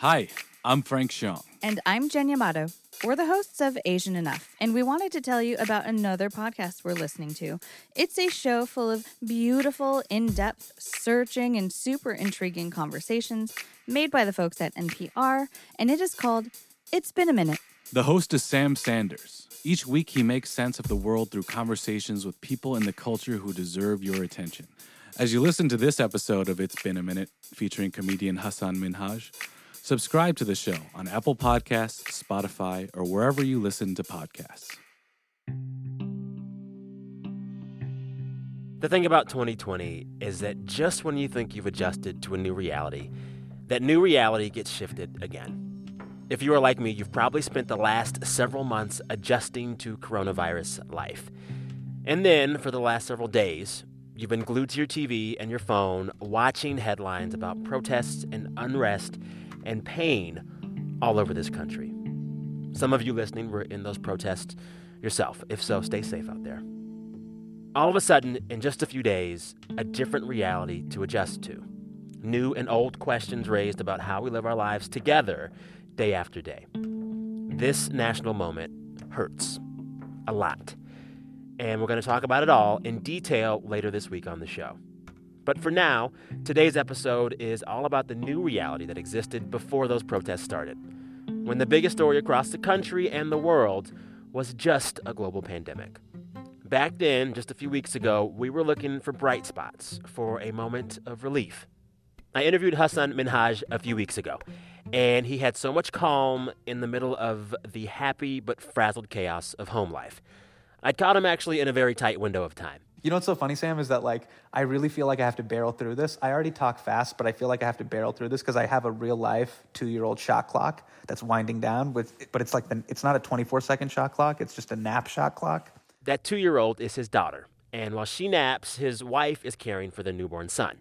Hi, I'm Frank Shyong. And I'm Jen Yamato. We're the hosts of Asian Enough, and we wanted to tell you about another podcast we're listening to. It's a show full of beautiful, in depth, searching, and super intriguing conversations made by the folks at NPR, and it is called It's Been a Minute. The host is Sam Sanders. Each week, he makes sense of the world through conversations with people in the culture who deserve your attention. As you listen to this episode of It's Been a Minute, featuring comedian Hasan Minhaj, subscribe to the show on Apple Podcasts, Spotify, or wherever you listen to podcasts. The thing about 2020 is that just when you think you've adjusted to a new reality, that new reality gets shifted again. If you are like me, you've probably spent the last several months adjusting to coronavirus life. And then, for the last several days, you've been glued to your TV and your phone watching headlines about protests and unrest and pain all over this country. Some of you listening were in those protests yourself. If so, stay safe out there. All of a sudden, in just a few days, a different reality to adjust to. New and old questions raised about how we live our lives together day after day. This national moment hurts a lot. And we're going to talk about it all in detail later this week on the show. But for now, today's episode is all about the new reality that existed before those protests started, when the biggest story across the country and the world was just a global pandemic. Back then, just a few weeks ago, we were looking for bright spots, for a moment of relief. I interviewed Hasan Minhaj a few weeks ago, and he had so much calm in the middle of the happy but frazzled chaos of home life. I'd caught him actually in a very tight window of time. You know what's so funny, Sam, is that like I really feel like I have to barrel through this. I already talk fast, but I feel like I have to barrel through this because I have a real life two year old shot clock that's winding down with, but it's like the, it's not a 24 second shot clock. It's just a nap shot clock. That two year old is his daughter, and while she naps, his wife is caring for the newborn son.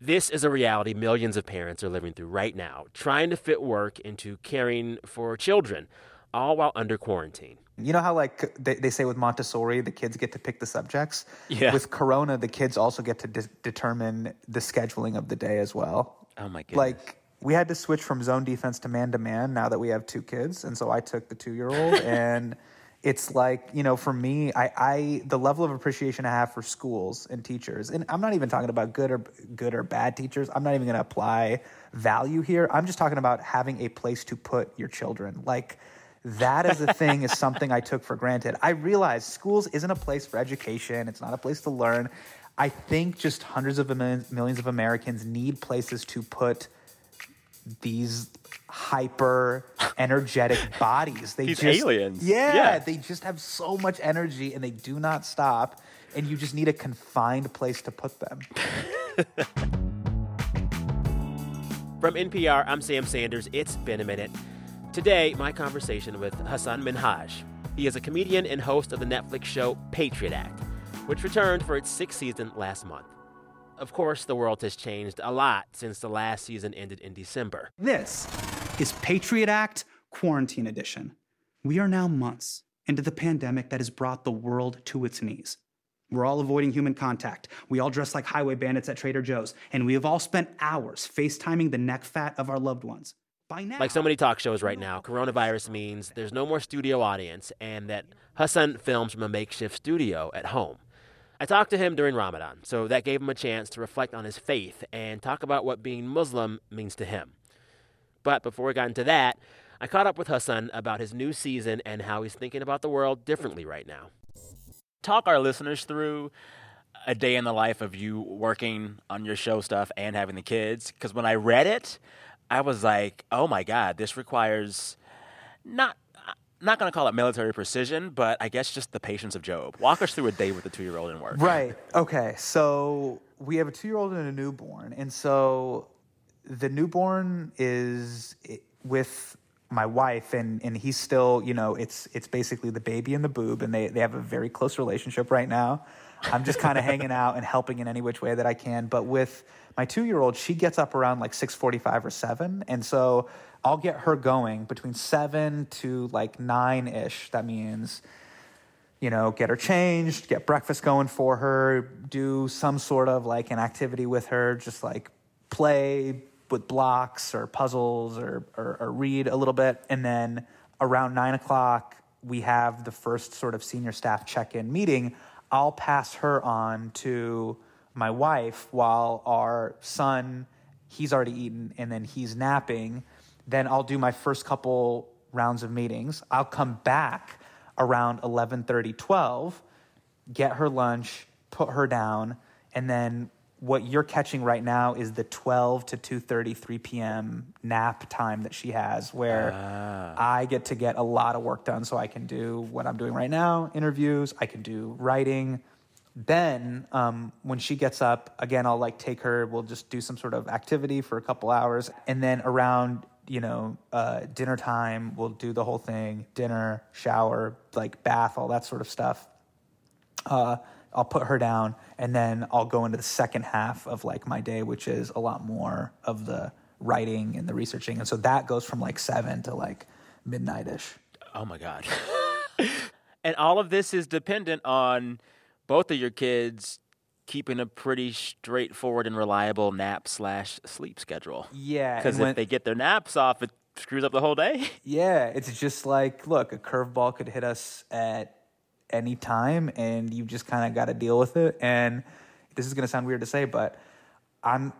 This is a reality millions of parents are living through right now, trying to fit work into caring for children, all while under quarantine. You know how like they, they say with Montessori, the kids get to pick the subjects. Yeah. With Corona, the kids also get to de- determine the scheduling of the day as well. Oh my goodness. Like we had to switch from zone defense to man to man now that we have two kids, and so I took the two year old and. It's like you know, for me, I, I the level of appreciation I have for schools and teachers, and I'm not even talking about good or good or bad teachers. I'm not even going to apply value here. I'm just talking about having a place to put your children. Like that as a thing is something I took for granted. I realize schools isn't a place for education, it's not a place to learn. I think just hundreds of millions of Americans need places to put these hyper energetic bodies. They these just, aliens. Yeah, yeah, they just have so much energy and they do not stop. And you just need a confined place to put them. From NPR, I'm Sam Sanders. It's been a minute. Today, my conversation with Hasan Minhaj. He is a comedian and host of the Netflix show Patriot Act, which returned for its sixth season last month. Of course, the world has changed a lot since the last season ended in December. This is Patriot Act Quarantine Edition. We are now months into the pandemic that has brought the world to its knees. We're all avoiding human contact. We all dress like highway bandits at Trader Joe's, and we have all spent hours FaceTiming the neck fat of our loved ones. By now, like so many talk shows right now, coronavirus means there's no more studio audience and that Hasan films from a makeshift studio at home. I talked to him during Ramadan, so that gave him a chance to reflect on his faith and talk about what being Muslim means to him. But before we got into that, I caught up with Hasan about his new season and how he's thinking about the world differently right now. Talk our listeners through a day in the life of you working on your show stuff and having the kids. Because when I read it, I was like, oh my God, this requires not not going to call it military precision, but I guess just the patience of Job. Walk us through a day with a two year old in work. Right. Okay. So we have a two year old and a newborn. And so the newborn is with my wife and and he's still you know it's it's basically the baby and the boob and they they have a very close relationship right now i'm just kind of hanging out and helping in any which way that i can but with my two year old, she gets up around like 6:45 or 7. And so I'll get her going between 7 to like 9 ish. That means, you know, get her changed, get breakfast going for her, do some sort of like an activity with her, just like play, with blocks or puzzles or, or, or read a little bit. And then around nine o'clock, we have the first sort of senior staff check in meeting. I'll pass her on to my wife while our son, he's already eaten and then he's napping. Then I'll do my first couple rounds of meetings. I'll come back around 11:30, 12, get her lunch, put her down, and then what you're catching right now is the 12 to 2:30 3 p.m. nap time that she has where I get to get a lot of work done so I can do what I'm doing right now, interviews, I can do writing. Then um, when she gets up, again I'll like take her, we'll just do some sort of activity for a couple hours and then around you know, uh, dinner time, we'll do the whole thing dinner, shower, like bath, all that sort of stuff. Uh, I'll put her down and then I'll go into the second half of like my day, which is a lot more of the writing and the researching. And so that goes from like seven to like midnight ish. Oh my God. and all of this is dependent on both of your kids keeping a pretty straightforward and reliable nap slash sleep schedule. Yeah. Because if they get their naps off, it screws up the whole day. Yeah, it's just like, look, a curveball could hit us at any time, and you just kind of got to deal with it. And this is going to sound weird to say, but I'm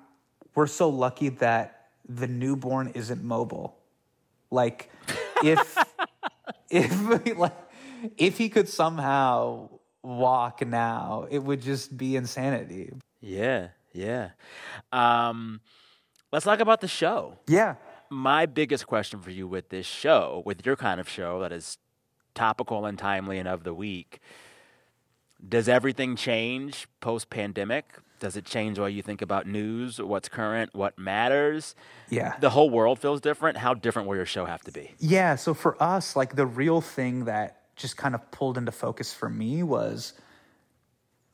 we're so lucky that the newborn isn't mobile. Like, if if like if he could somehow walk now, it would just be insanity. Yeah, yeah. Um, let's talk about the show. Yeah. My biggest question for you with this show, with your kind of show that is topical and timely and of the week, does everything change post pandemic? Does it change way you think about news, what's current, what matters? Yeah. The whole world feels different. How different will your show have to be? Yeah, so for us, like the real thing that just kind of pulled into focus for me was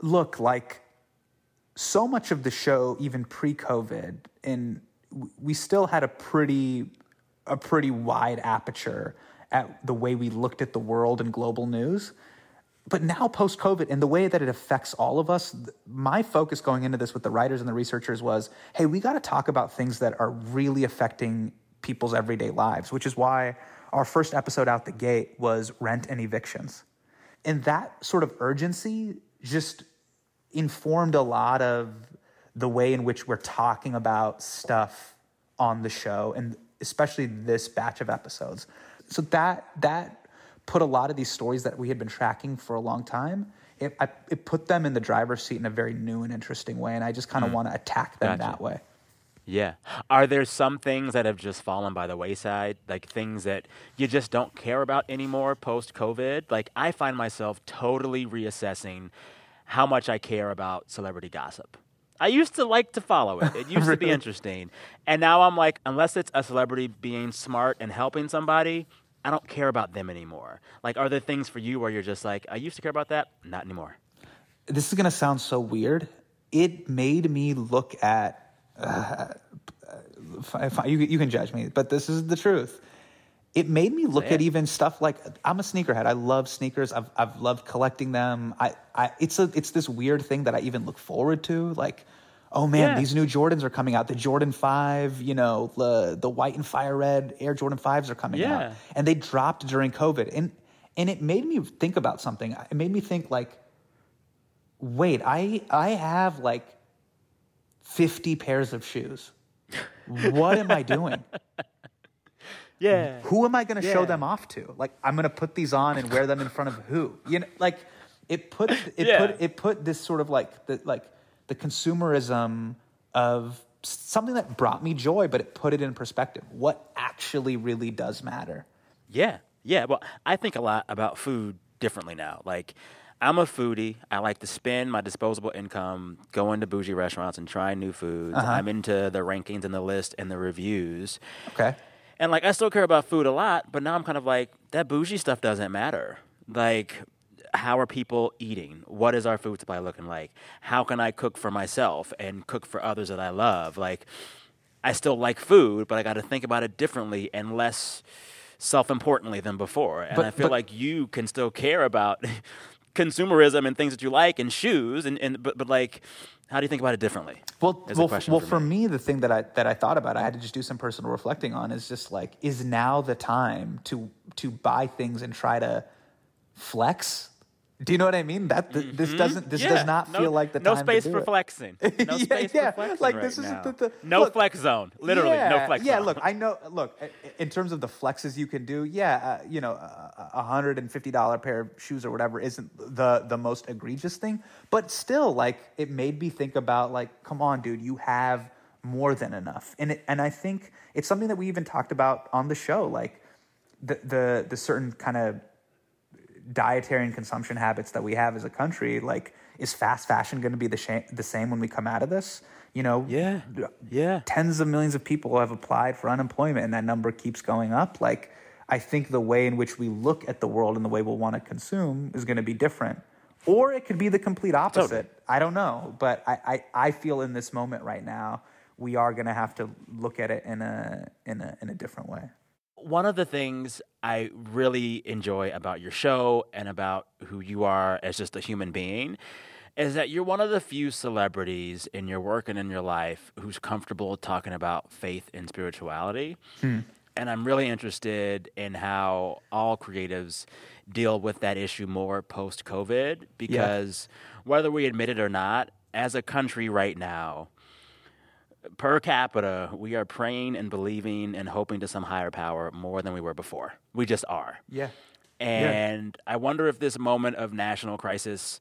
look, like so much of the show, even pre-COVID, and we still had a pretty a pretty wide aperture at the way we looked at the world and global news. But now, post COVID, and the way that it affects all of us, my focus going into this with the writers and the researchers was hey, we got to talk about things that are really affecting people's everyday lives, which is why our first episode out the gate was rent and evictions. And that sort of urgency just informed a lot of the way in which we're talking about stuff on the show and especially this batch of episodes. So that that put a lot of these stories that we had been tracking for a long time. It, I, it put them in the driver's seat in a very new and interesting way, and I just kind of mm. want to attack them Gotcha. that way. Yeah. Are there some things that have just fallen by the wayside? Like things that you just don't care about anymore post COVID? Like I find myself totally reassessing how much I care about celebrity gossip. I used to like to follow it. It used to be interesting. And now I'm like, unless it's a celebrity being smart and helping somebody, I don't care about them anymore. Like, are there things for you where you're just like, I used to care about that? Not anymore. this is going to sound so weird. It made me look at. Uh, I- you, you can judge me, but this is the truth. It made me look at even stuff like I'm a sneakerhead. I love sneakers. I've I've loved collecting them. I, I it's a it's this weird thing that I even look forward to. Like, oh man, Yeah. these new Jordans are coming out. The Jordan Five, you know, the the white and fire red Air Jordan Fives are coming Yeah. out, and they dropped during COVID. And and it made me think about something. It made me think like, wait, I I have like 50 pairs of shoes. What am I doing? Yeah. Who am I going to show them off to? Like I'm going to put these on and wear them in front of who? You know, like it put it Yeah. put it put this sort of like the like the consumerism of something that brought me joy, but it put it in perspective. What actually really does matter? Yeah, yeah. Well, I think a lot about food differently now. Like, I'm a foodie. I like to spend my disposable income going to bougie restaurants and trying new foods. Uh-huh. I'm into the rankings and the list and the reviews. Okay. And like, I still care about food a lot, but now I'm kind of like, that bougie stuff doesn't matter. Like, how are people eating? What is our food supply looking like? How can I cook for myself and cook for others that I love? Like, I still like food, but I got to think about it differently and less self importantly than before. And But- I feel like you can still care about consumerism and things that you like and shoes and, and but, but like how do you think about it differently? Well, well, well for for, me. me. the thing that I that I thought about, I had to just do some personal reflecting on, is just like, is now the time to to buy things and try to flex? Do you know what I mean? That th- this doesn't this Mm-hmm. Yeah, does not no- feel like the no time space for it. flexing. No Yeah, space yeah, for flexing like, right this isn't the- the- no look, flex zone. Literally, yeah, no flex Yeah, zone. look, I know. Look, in terms of the flexes you can do, yeah, uh, you know, a a hundred and fifty dollar pair of shoes or whatever isn't the the most egregious thing, but still, like, it made me think about, like, come on, dude, you have more than enough, and it, and I think it's something that we even talked about on the show, like the the the certain kind of dietary and consumption habits that we have as a country, like, is fast fashion going to be the, sha- the same when we come out of this? You know, Yeah. Yeah. tens of millions of people have applied for unemployment, and that number keeps going up. Like, I think the way in which we look at the world and the way we'll want to consume is going to be different. Or it could be the complete opposite. Totally. I don't know. But I, I, I feel in this moment right now, we are going to have to look at it in a, in a, in a different way. One of the things I really enjoy about your show and about who you are as just a human being is that you're one of the few celebrities in your work and in your life who's comfortable talking about faith and spirituality. Hmm. And I'm really interested in how all creatives deal with that issue more post COVID because whether we admit it or not, as a country right now, per capita, we are praying and believing and hoping to some higher power more than we were before. We just are. Yeah. And I wonder if this moment of national crisis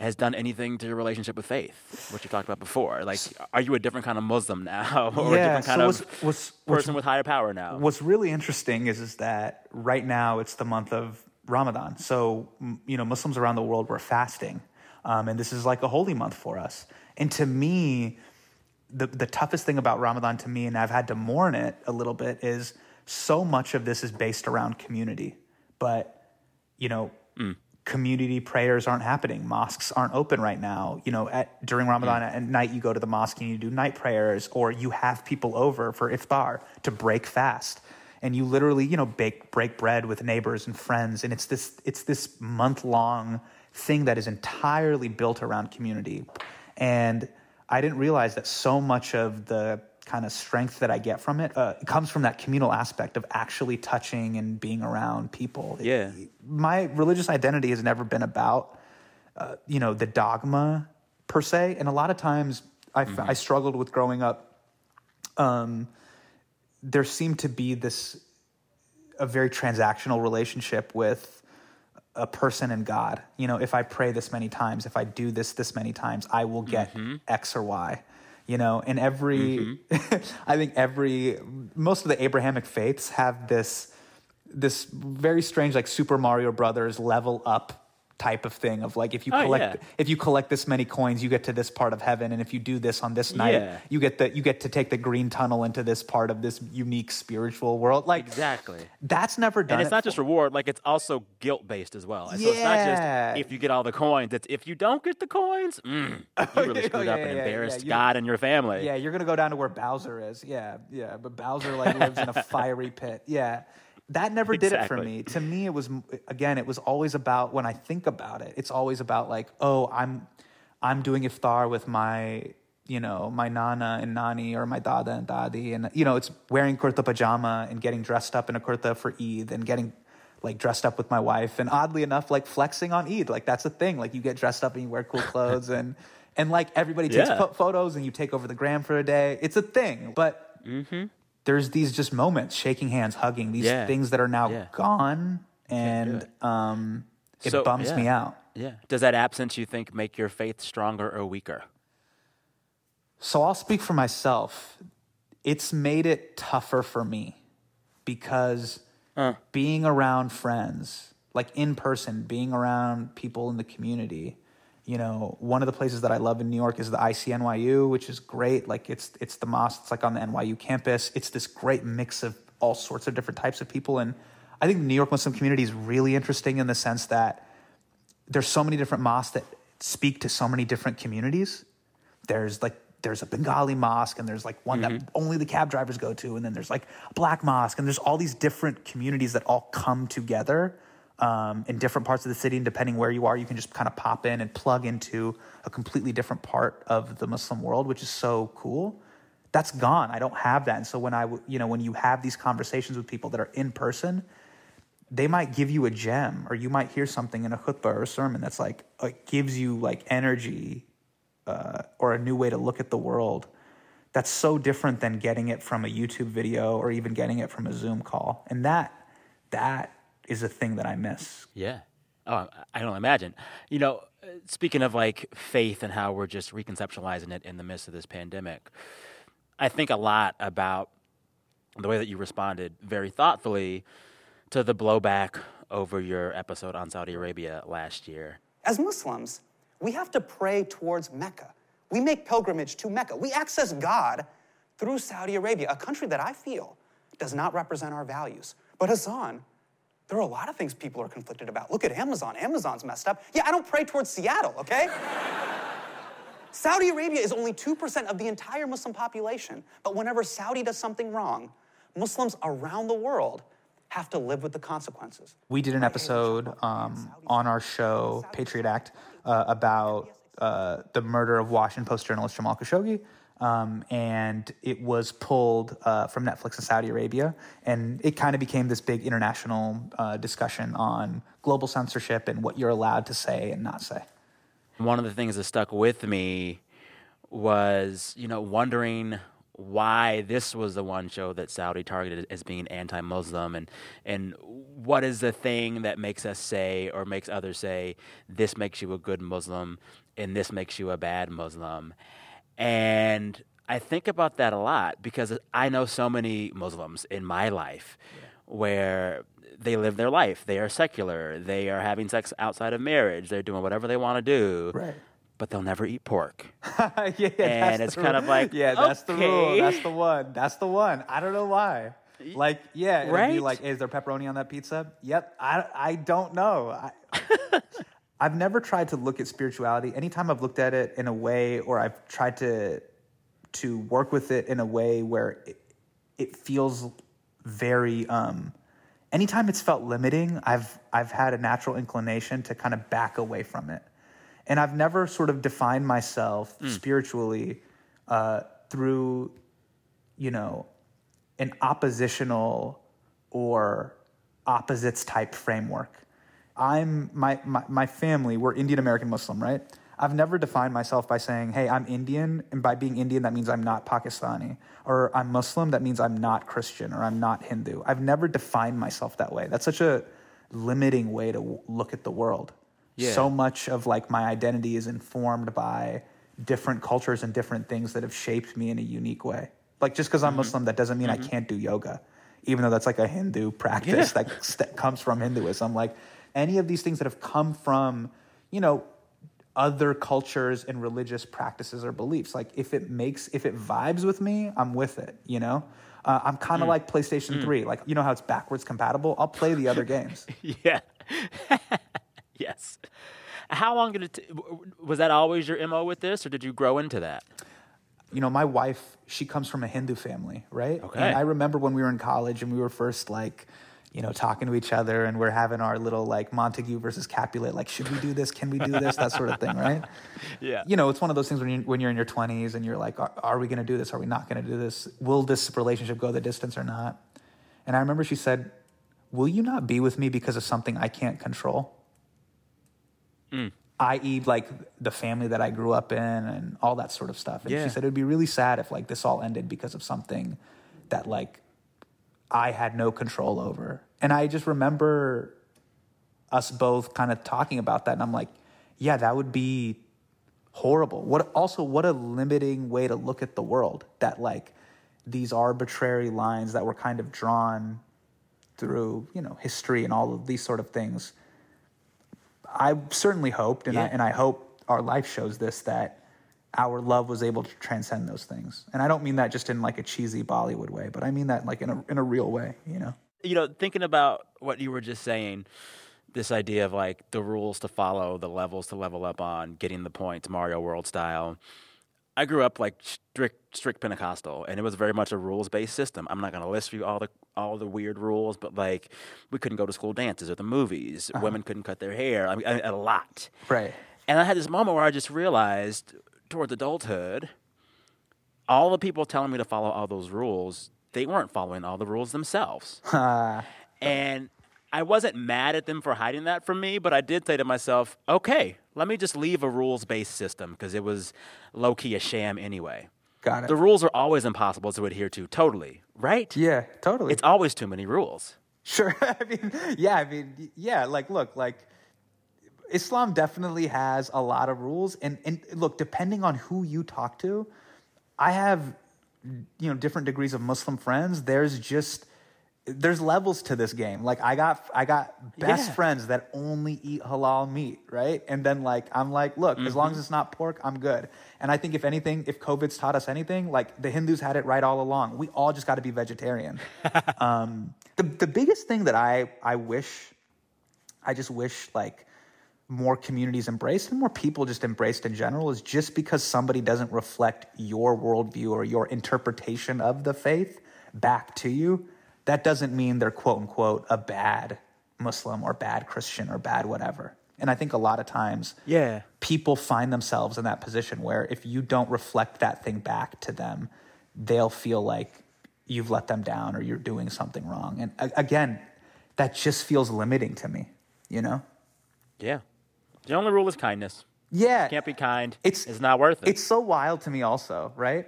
has done anything to your relationship with faith, what you talked about before. Like, are you a different kind of Muslim now, or a different kind so of what's- what's- what's- person with higher power now? What's really interesting is is that right now it's the month of Ramadan. So you know Muslims around the world were fasting, um, and this is like a holy month for us. And to me, the the toughest thing about Ramadan to me, and I've had to mourn it a little bit, is so much of this is based around community, but you know. Mm. Community prayers aren't happening. Mosques aren't open right now. You know, at, during Ramadan mm. at night, you go to the mosque and you do night prayers, or you have people over for iftar to break fast, and you literally, you know, bake break bread with neighbors and friends, and it's this it's this month long thing that is entirely built around community, and I didn't realize that so much of the kind of strength that I get from it uh, comes from that communal aspect of actually touching and being around people. Yeah. my religious identity has never been about uh, you know the dogma per se, and a lot of times I struggled with growing up. Um, there seemed to be this a very transactional relationship with a person and God. You know, if I pray this many times, if I do this this many times, I will get mm-hmm. X or Y. You know, and every mm-hmm. I think every most of the Abrahamic faiths have this this very strange like Super Mario Brothers level up type of thing of like if you Oh, collect yeah. if you collect this many coins you get to this part of heaven and if you do this on this night Yeah. you get the you get to take the green tunnel into this part of this unique spiritual world like Exactly. that's never done And it's it not just reward, like it's also guilt based as well. So it's not Yeah. just if you get all the coins, it's if you don't get the coins, mm, you really yeah, screwed yeah, up and yeah, yeah, embarrassed God and your family. Yeah, you're gonna go down to where Bowser is. Yeah, yeah. But Bowser like lives in a fiery pit. Yeah, that never did it for me. To me, it was again, it was always about when I think about it. It's always about like, oh, I'm, I'm doing iftar with my, you know, my nana and nani or my dada and dadi, and you know, it's wearing kurta pajama and getting dressed up in a kurta for Eid and getting. Like dressed up with my wife, and oddly enough, like flexing on Eid, like that's a thing. Like you get dressed up and you wear cool clothes, and and like everybody takes Yeah. pho- photos and you take over the gram for a day. It's a thing, but mm-hmm. There's these just moments, shaking hands, hugging, these Yeah. things that are now Yeah. gone, and um, it So, bums yeah. me out. Yeah. Does that absence you think make your faith stronger or weaker? So I'll speak for myself. It's made it tougher for me because being around friends, like in person, being around people in the community, you know, one of the places that I love in New York is the ICNYU, which is great. Like it's it's the mosque, it's like on the NYU campus. It's this great mix of all sorts of different types of people. And I think the New York Muslim community is really interesting in the sense that there's so many different mosques that speak to so many different communities. There's like there's a Bengali mosque and there's like one that mm-hmm. only the cab drivers go to, and then there's like a black mosque, and there's all these different communities that all come together um, in different parts of the city, and depending where you are, you can just kind of pop in and plug into a completely different part of the Muslim world, which is so cool. That's gone. I don't have that, and so when I, you know, when you have these conversations with people that are in person, they might give you a gem, or you might hear something in a khutbah or a sermon that's like it gives you like energy uh, or a new way to look at the world. That's so different than getting it from a YouTube video or even getting it from a Zoom call, and that that is a thing that I miss. Yeah. Oh, I don't imagine. You know, uh, speaking of like faith and how we're just reconceptualizing it in the midst of this pandemic, I think a lot about the way that you responded very thoughtfully to the blowback over your episode on Saudi Arabia last year. As Muslims, we have to pray towards Mecca. We make pilgrimage to Mecca. We access God through Saudi Arabia, a country that I feel does not represent our values. But Hasan, there are a lot of things people are conflicted about. Look at Amazon. Amazon's messed up. Yeah, I don't pray towards Seattle, okay? Saudi Arabia is only 2% of the entire Muslim population, but whenever Saudi does something wrong, Muslims around the world have to live with the consequences. We did an episode um, on our show, Patriot Act, uh, about uh, the murder of Washington Post journalist Jamal Khashoggi. Um, and it was pulled uh, from Netflix in Saudi Arabia. And it kind of became this big international uh, discussion on global censorship and what you're allowed to say and not say. One of the things that stuck with me was, you know, wondering why this was the one show that Saudi targeted as being anti-Muslim, and and what is the thing that makes us say or makes others say this makes you a good Muslim and this makes you a bad Muslim, and I think about that a lot because I know so many Muslims in my life where they live their life. They are secular. They are having sex outside of marriage. They're doing whatever they want to do. Right. But they'll never eat pork. yeah, yeah, And it's kind rule. of like, yeah, that's the rule. That's the one. That's the one. I don't know why. Like, yeah, Right? like, is there pepperoni on that pizza? Yep. I, I don't know. I, I've never tried to look at spirituality. Anytime I've looked at it in a way, or I've tried to to work with it in a way where it, it feels very. Um, anytime it's felt limiting, I've I've had a natural inclination to kind of back away from it, and I've never sort of defined myself spiritually uh, through, you know, an oppositional or opposites type framework. I'm my, my my family, we're Indian American Muslim, right? I've never defined myself by saying, "Hey, I'm Indian," and by being Indian that means I'm not Pakistani, or I'm Muslim that means I'm not Christian or I'm not Hindu. I've never defined myself that way. That's such a limiting way to look at the world. Yeah. So much of like my identity is informed by different cultures and different things that have shaped me in a unique way. Like just because I'm mm-hmm. Muslim, that doesn't mean I mm-hmm. can't do yoga, even though that's like a Hindu practice that, that comes from Hinduism. Like any of these things that have come from, you know, other cultures and religious practices or beliefs. Like if it makes, if it vibes with me, I'm with it. You know, uh, I'm kind of like PlayStation Three. Like you know how it's backwards compatible. I'll play the other games. yeah. yes. How long did it? T- was that always your mo with this, or did you grow into that? you know, my wife, she comes from a Hindu family, right? Okay. And I remember when we were in college and we were first like, you know, talking to each other and we're having our little like Montague versus Capulet, like, should we do this? Can we do this? That sort of thing, right? Yeah. You know, it's one of those things when, you're, when you're in your 20s and you're like, are, are we going to do this? Are we not going to do this? Will this relationship go the distance or not? And I remember she said, Will you not be with me because of something I can't control? Mm. i.e., like the family that I grew up in and all that sort of stuff. And Yeah. she said it would be really sad if like this all ended because of something that like I had no control over. And I just remember us both kind of talking about that, and I'm like, yeah, that would be horrible. What also what a limiting way to look at the world. That like these arbitrary lines that were kind of drawn through you know history and all of these sort of things. I certainly hoped, and I and I hope our life shows this that our love was able to transcend those things. And I don't mean that just in like a cheesy Bollywood way, but I mean that like in a in a real way. You know. you know, thinking about what you were just saying, this idea of like the rules to follow, the levels to level up on, getting the points, Mario World style. I grew up like strict strict Pentecostal, and it was very much a rules based system. I'm not going to list for you all the all the weird rules, but like we couldn't go to school dances or the movies. Uh-huh. Women couldn't cut their hair. I mean, a, a lot. Right. And I had this moment where I just realized towards adulthood, all the people telling me to follow all those rules, they weren't following all the rules themselves. and I wasn't mad at them for hiding that from me, but I did say to myself, okay, let me just leave a rules based system because it was low key a sham anyway. Got it. The rules are always impossible to adhere to, totally, right? yeah, totally. It's always too many rules. Sure. I mean, yeah, I mean, yeah, like, look, like, Islam definitely has a lot of rules. And, and look, depending on who you talk to, I have, you know, different degrees of Muslim friends. There's just, there's levels to this game. Like I got I got best Yeah. friends that only eat halal meat, right? And then like I'm like, look, as long as it's not pork, I'm good. And I think if anything, if COVID's taught us anything, like the Hindus had it right all along. We all just got to be vegetarian. um, the the biggest thing that I I wish, I just wish like more communities embraced and more people just embraced in general is just because somebody doesn't reflect your worldview or your interpretation of the faith back to you, that doesn't mean they're quote unquote a bad Muslim or bad Christian or bad whatever. And I think a lot of times Yeah. people find themselves in that position where if you don't reflect that thing back to them, they'll feel like you've let them down or you're doing something wrong. And again, that just feels limiting to me, you know? Yeah. The only rule is kindness. Yeah. Can't be kind. It's it's not worth it. It's so wild to me, also, right?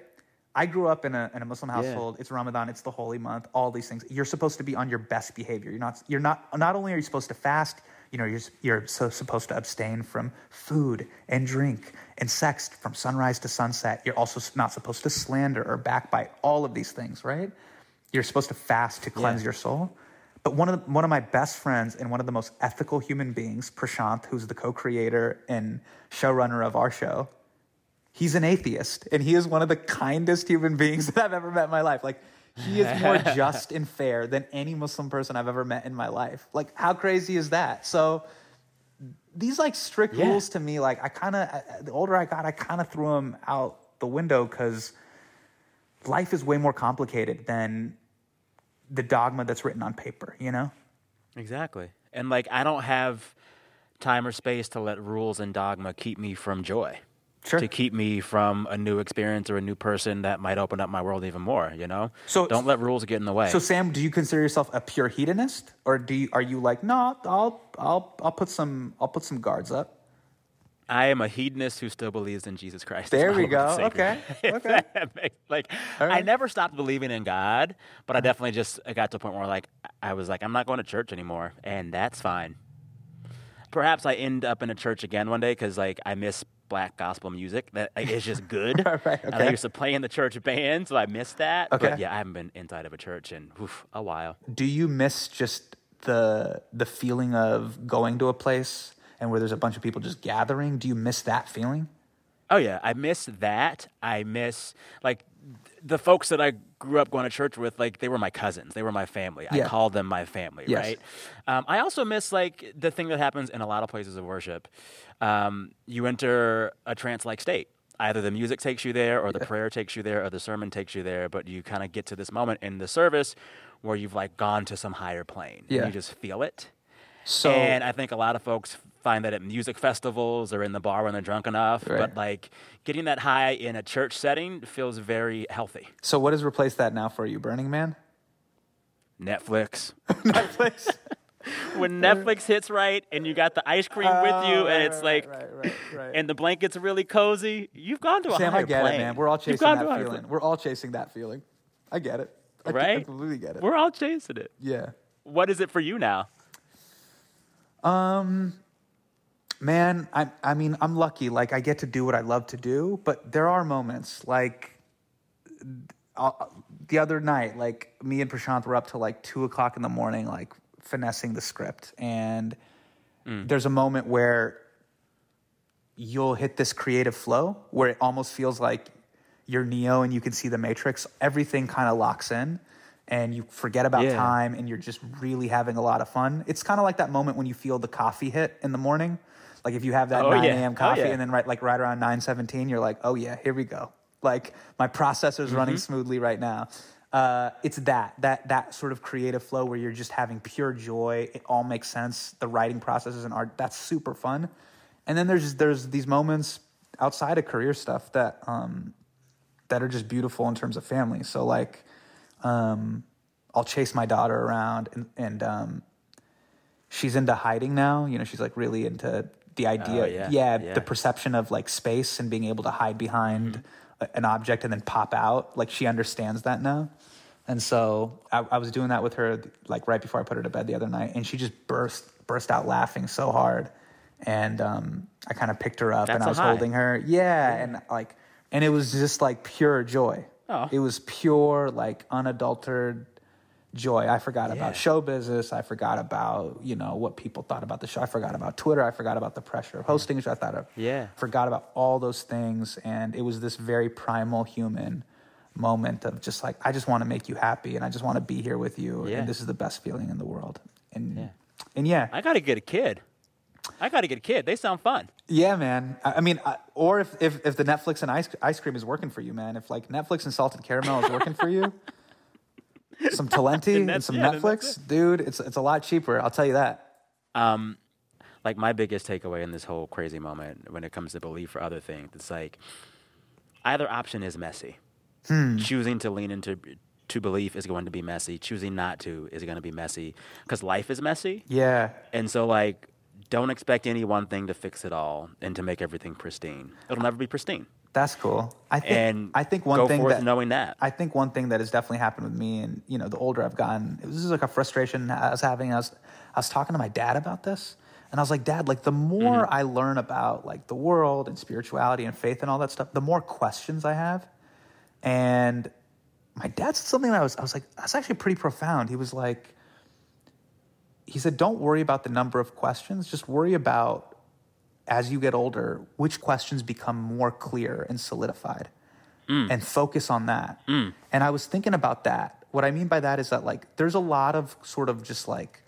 I grew up in a, in a Muslim household. It's Ramadan. It's the holy month. All these things. You're supposed to be on your best behavior. You're not. You're not. Not only are you supposed to fast, you know, you're you're so supposed to abstain from food and drink and sex from sunrise to sunset. You're also not supposed to slander or backbite. All of these things, right? You're supposed to fast to cleanse your soul. But one of the, one of my best friends and one of the most ethical human beings, Prashant, who's the co-creator and showrunner of our show, he's an atheist and he is one of the kindest human beings that I've ever met in my life. Like he is more just and fair than any Muslim person I've ever met in my life. Like how crazy is that? So these like strict Yeah. rules to me, like I kind of the older I got, I kind of threw them out the window because life is way more complicated than the dogma that's written on paper. You know? Exactly. And like I don't have time or space to let rules and dogma keep me from joy. Sure. To keep me from a new experience or a new person that might open up my world even more, you know? So- don't let rules get in the way. So Sam, do you consider yourself a pure hedonist, or do you, are you like, no, I'll I'll I'll put some I'll put some guards up. I am a hedonist who still believes in Jesus Christ. There we go. Okay. Okay. Like All I never stopped believing in God, but I uh-huh. definitely just I got to a point where like I was like I'm not going to church anymore, and that's fine. Perhaps I end up in a church again one day because like I miss black gospel music. That like, is just good. Right, And okay. I used to play in the church band, so I missed that. Okay. But yeah, I haven't been inside of a church in oof, a while. Do you miss just the the feeling of going to a place and where there's a bunch of people just gathering? Do you miss that feeling? Oh yeah, I miss that. I miss like the folks that I grew up going to church with. Like they were my cousins. They were my family. I Yeah. called them my family. Yes. Right. Um, I also miss like the thing that happens in a lot of places of worship. Um, you enter a trance-like state. Either the music takes you there, or the prayer takes you there, or the sermon takes you there. But you kind of get to this moment in the service where you've like gone to some higher plane. Yeah. And you just feel it. So and I think a lot of folks find that at music festivals or in the bar when they're drunk enough. Right. But like getting that high in a church setting feels very healthy. so what has replaced that now for you, Burning Man? Netflix. Netflix. when Netflix hits right and you got the ice cream with you oh, and it's like Oh, right, right, right. and the blanket's really cozy, you've gone to a Sam, higher I get plane. it, man. We're all chasing that feeling. We're all chasing that feeling. I get it. I, I Right? completely get it. We're all chasing it. yeah. What is it for you now? Um, Man, I I mean, I'm lucky. Like I get to do what I love to do, but there are moments like uh, the other night, like me and Prashant were up till like two o'clock in the morning, like finessing the script, and there's a moment where you'll hit this creative flow where it almost feels like you're Neo and you can see the Matrix. Everything kind of locks in, and you forget about Yeah. time, and you're just really having a lot of fun. It's kind of like that moment when you feel the coffee hit in the morning. Like if you have that Oh, 9 yeah. a.m. Oh, coffee, yeah. and then right like right around 9:17, you're like, oh yeah, here we go. Like my processor's running Mm-hmm. smoothly right now. uh, it's that that that sort of creative flow where you're just having pure joy. It all makes sense. The writing process is an art. That's super fun. And then there's there's these moments outside of career stuff that um, that are just beautiful in terms of family. So like, um, I'll chase my daughter around, and, and um, she's into hiding now. You know, she's like really into the idea, Oh, yeah, yeah, yeah. the perception of like space and being able to hide behind Mm-hmm. a- an object and then pop out. Like she understands that now. And so I, I was doing that with her like right before I put her to bed the other night, and she just burst burst out laughing so hard. And um, I kind of picked her up That's and I was high. holding her, yeah, and like, and it was just like pure joy. Oh. It was pure, like unadulterated joy. I forgot about show business. I forgot about you know what people thought about the show. I forgot about Twitter. I forgot about the pressure of hosting. I thought of Yeah. forgot about all those things, and it was this very primal human moment of just like I just want to make you happy, and I just want to be here with you, Yeah. and this is the best feeling in the world. And Yeah. and yeah, I got to get a kid. I got to get a kid. They sound fun. yeah, man. I, I mean, I, or if, if if the Netflix and ice ice cream is working for you, man. If like Netflix and salted caramel is working for you, some Talenti and some yeah, Netflix, dude, it's it's a lot cheaper. I'll tell you that. Um, like my biggest takeaway in this whole crazy moment when it comes to belief or other things, it's like either option is messy. Choosing to lean into to belief is going to be messy. Choosing not to is going to be messy because life is messy. Yeah, And so, like, don't expect any one thing to fix it all and to make everything pristine. It'll never be pristine. that's cool. I think And I think one thing that knowing that. I think one thing that has definitely happened with me, and you know, the older I've gotten, this is like a frustration I was having. I was, I was talking to my dad about this, and I was like, Dad, like the more Mm-hmm. I learn about like the world and spirituality and faith and all that stuff, the more questions I have. And my dad said something that I was, I was like, that's actually pretty profound. He was like, he said, don't worry about the number of questions, just worry about as you get older, which questions become more clear and solidified mm. and focus on that. Mm. And I was thinking about that. What I mean by that is that like there's a lot of sort of just like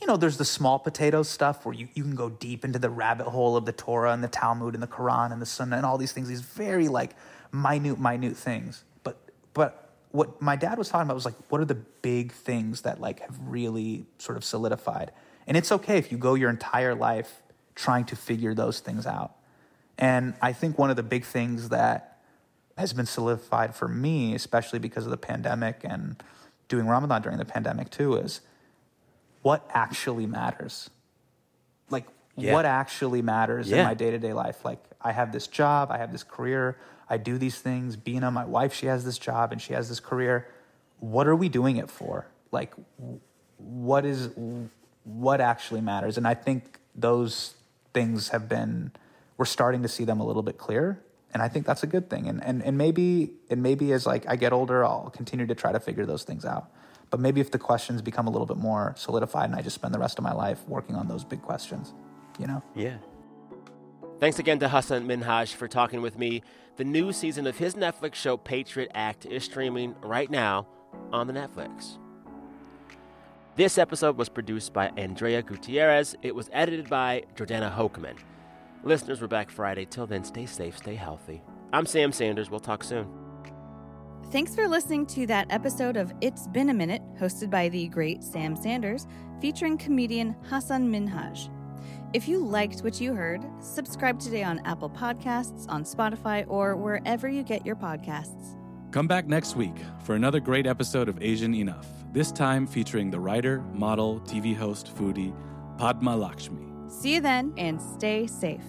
you know, there's the small potato stuff where you, you can go deep into the rabbit hole of the Torah and the Talmud and the Quran and the Sunnah and all these things, these very like minute, minute things. But but what my dad was talking about was like, what are the big things that like have really sort of solidified? And it's okay if you go your entire life trying to figure those things out. And I think one of the big things that has been solidified for me, especially because of the pandemic and doing Ramadan during the pandemic too, is what actually matters. Like, Yeah. what actually matters in my day to day life? Like, I have this job, I have this career, I do these things. Beena, my wife, she has this job and she has this career. What are we doing it for? Like, what is what actually matters? And I think those things have been we're starting to see them a little bit clearer. And I think that's a good thing. And and and maybe and maybe as like I get older, I'll continue to try to figure those things out. But maybe if the questions become a little bit more solidified and I just spend the rest of my life working on those big questions, you know? Yeah. Thanks again to Hasan Minhaj for talking with me. The new season of his Netflix show Patriot Act is streaming right now on the Netflix. This episode was produced by Andrea Gutierrez. It was edited by Jordana Hochman. Listeners, we're back Friday. Till then, stay safe, stay healthy. I'm Sam Sanders. We'll talk soon. Thanks for listening to that episode of It's Been a Minute, hosted by the great Sam Sanders, featuring comedian Hasan Minhaj. If you liked what you heard, subscribe today on Apple Podcasts, on Spotify, or wherever you get your podcasts. Come back next week for another great episode of Asian Enough, this time featuring the writer, model, TV host, foodie, Padma Lakshmi. See you then and stay safe.